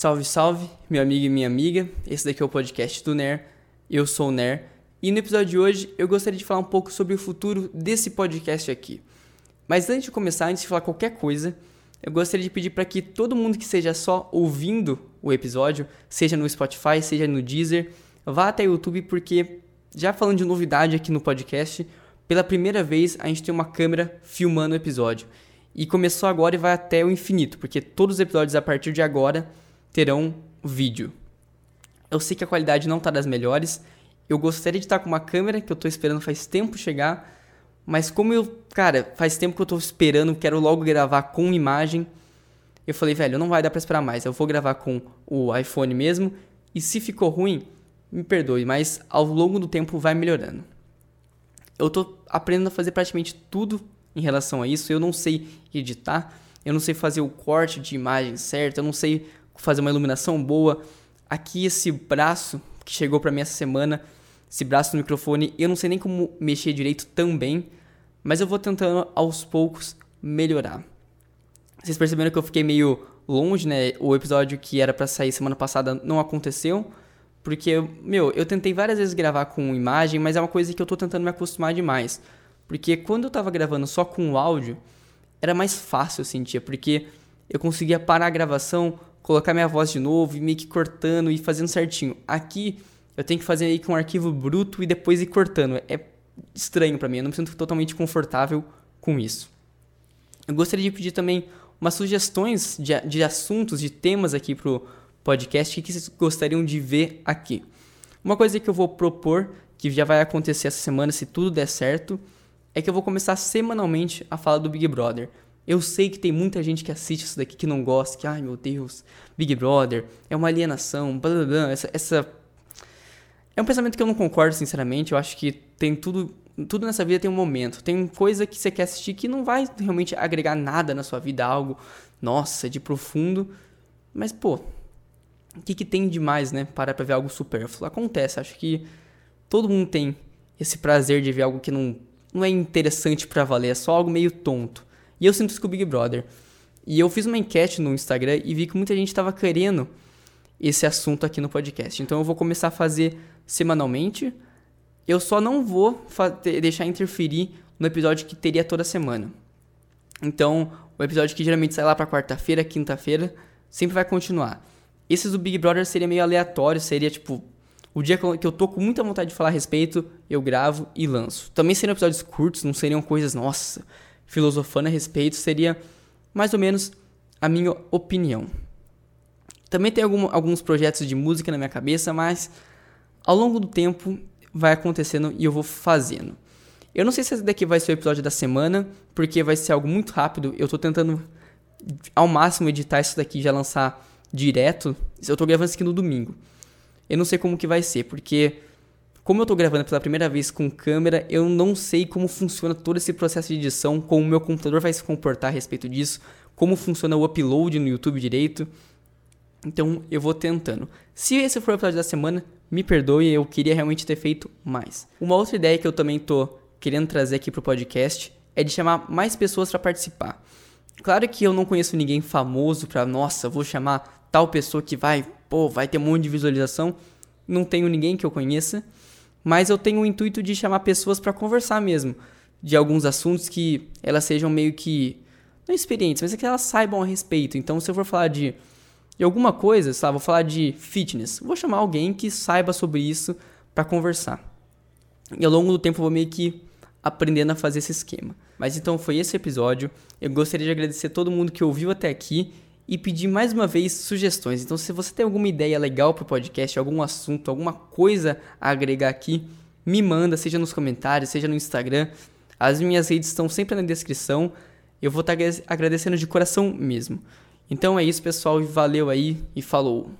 Salve, salve, meu amigo e minha amiga. Esse daqui é o podcast do NER. Eu sou o NER. E no episódio de hoje eu gostaria de falar um pouco sobre o futuro desse podcast aqui. Mas antes de começar, antes de falar qualquer coisa, eu gostaria de pedir para que todo mundo que esteja só ouvindo o episódio, seja no Spotify, seja no Deezer, vá até o YouTube, porque já falando de novidade aqui no podcast, pela primeira vez a gente tem uma câmera filmando o episódio. E começou agora e vai até o infinito, porque todos os episódios a partir de agora terão vídeo. Eu sei que a qualidade não está das melhores. Eu gostaria de estar com uma câmera que eu estou esperando faz tempo chegar, mas como eu, cara, faz tempo que eu estou esperando, quero logo gravar com imagem, eu falei, velho, não vai dar para esperar mais. Eu vou gravar com o iPhone mesmo, e se ficou ruim, me perdoe, mas ao longo do tempo vai melhorando. Eu estou aprendendo a fazer praticamente tudo em relação a isso. Eu não sei editar, eu não sei fazer o corte de imagem certo, eu não sei fazer uma iluminação boa. Aqui esse braço que chegou para mim essa semana, esse braço no microfone, eu não sei nem como mexer direito também, mas eu vou tentando aos poucos melhorar. Vocês perceberam que eu fiquei meio longe, né? O episódio que era para sair semana passada não aconteceu, porque meu, eu tentei várias vezes gravar com imagem, mas é uma coisa que eu tô tentando me acostumar demais. Porque quando eu tava gravando só com o áudio, era mais fácil eu sentia, porque eu conseguia parar a gravação, colocar minha voz de novo e meio que cortando e fazendo certinho. Aqui eu tenho que fazer meio que um arquivo bruto e depois ir cortando. É estranho para mim, eu não me sinto totalmente confortável com isso. Eu gostaria de pedir também umas sugestões de, de assuntos, de temas aqui pro podcast que vocês gostariam de ver aqui. Uma coisa que eu vou propor, que já vai acontecer essa semana se tudo der certo, é que eu vou começar semanalmente a falar do Big Brother. Eu sei que tem muita gente que assiste isso daqui que não gosta, que, ai meu Deus, Big Brother é uma alienação, blá blá blá, essa, essa. É um pensamento que eu não concordo, sinceramente. Eu acho que tem tudo. Tudo nessa vida tem um momento. Tem coisa que você quer assistir que não vai realmente agregar nada na sua vida, algo, nossa, de profundo. Mas, pô, o que, que tem de mais, né? Parar pra ver algo supérfluo. Acontece, acho que todo mundo tem esse prazer de ver algo que não, não é interessante para valer, é só algo meio tonto. E eu sinto isso com o Big Brother. E eu fiz uma enquete no Instagram e vi que muita gente estava querendo esse assunto aqui no podcast. Então eu vou começar a fazer semanalmente. Eu só não vou deixar interferir no episódio que teria toda semana. Então, o episódio que geralmente sai lá para quarta-feira, quinta-feira, sempre vai continuar. Esses do Big Brother seria meio aleatório, seria tipo o dia que eu tô com muita vontade de falar a respeito, eu gravo e lanço. Também seriam episódios curtos, não seriam coisas, nossa, filosofando a respeito, seria mais ou menos a minha opinião. Também tem algum, alguns projetos de música na minha cabeça, mas ao longo do tempo vai acontecendo e eu vou fazendo. Eu não sei se esse daqui vai ser o episódio da semana, porque vai ser algo muito rápido. Eu tô tentando ao máximo editar isso daqui e já lançar direto. Eu tô gravando isso aqui no domingo. Eu não sei como que vai ser, porque como eu estou gravando pela primeira vez com câmera, eu não sei como funciona todo esse processo de edição, como o meu computador vai se comportar a respeito disso, como funciona o upload no YouTube direito. Então eu vou tentando. Se esse for o episódio da semana, me perdoe, eu queria realmente ter feito mais. Uma outra ideia que eu também tô querendo trazer aqui pro podcast é de chamar mais pessoas para participar. Claro que eu não conheço ninguém famoso para, nossa, vou chamar tal pessoa que vai, pô, vai ter um monte de visualização. Não tenho ninguém que eu conheça mas eu tenho o intuito de chamar pessoas para conversar mesmo de alguns assuntos que elas sejam meio que não experientes, mas é que elas saibam a respeito. Então, se eu for falar de, de alguma coisa, sabe, vou falar de fitness, vou chamar alguém que saiba sobre isso para conversar. E ao longo do tempo eu vou meio que aprendendo a fazer esse esquema. Mas então foi esse episódio. Eu gostaria de agradecer todo mundo que ouviu até aqui e pedir mais uma vez sugestões. Então, se você tem alguma ideia legal para o podcast, algum assunto, alguma coisa a agregar aqui, me manda, seja nos comentários, seja no Instagram. As minhas redes estão sempre na descrição. Eu vou estar agradecendo de coração mesmo. Então é isso, pessoal, valeu aí e falou.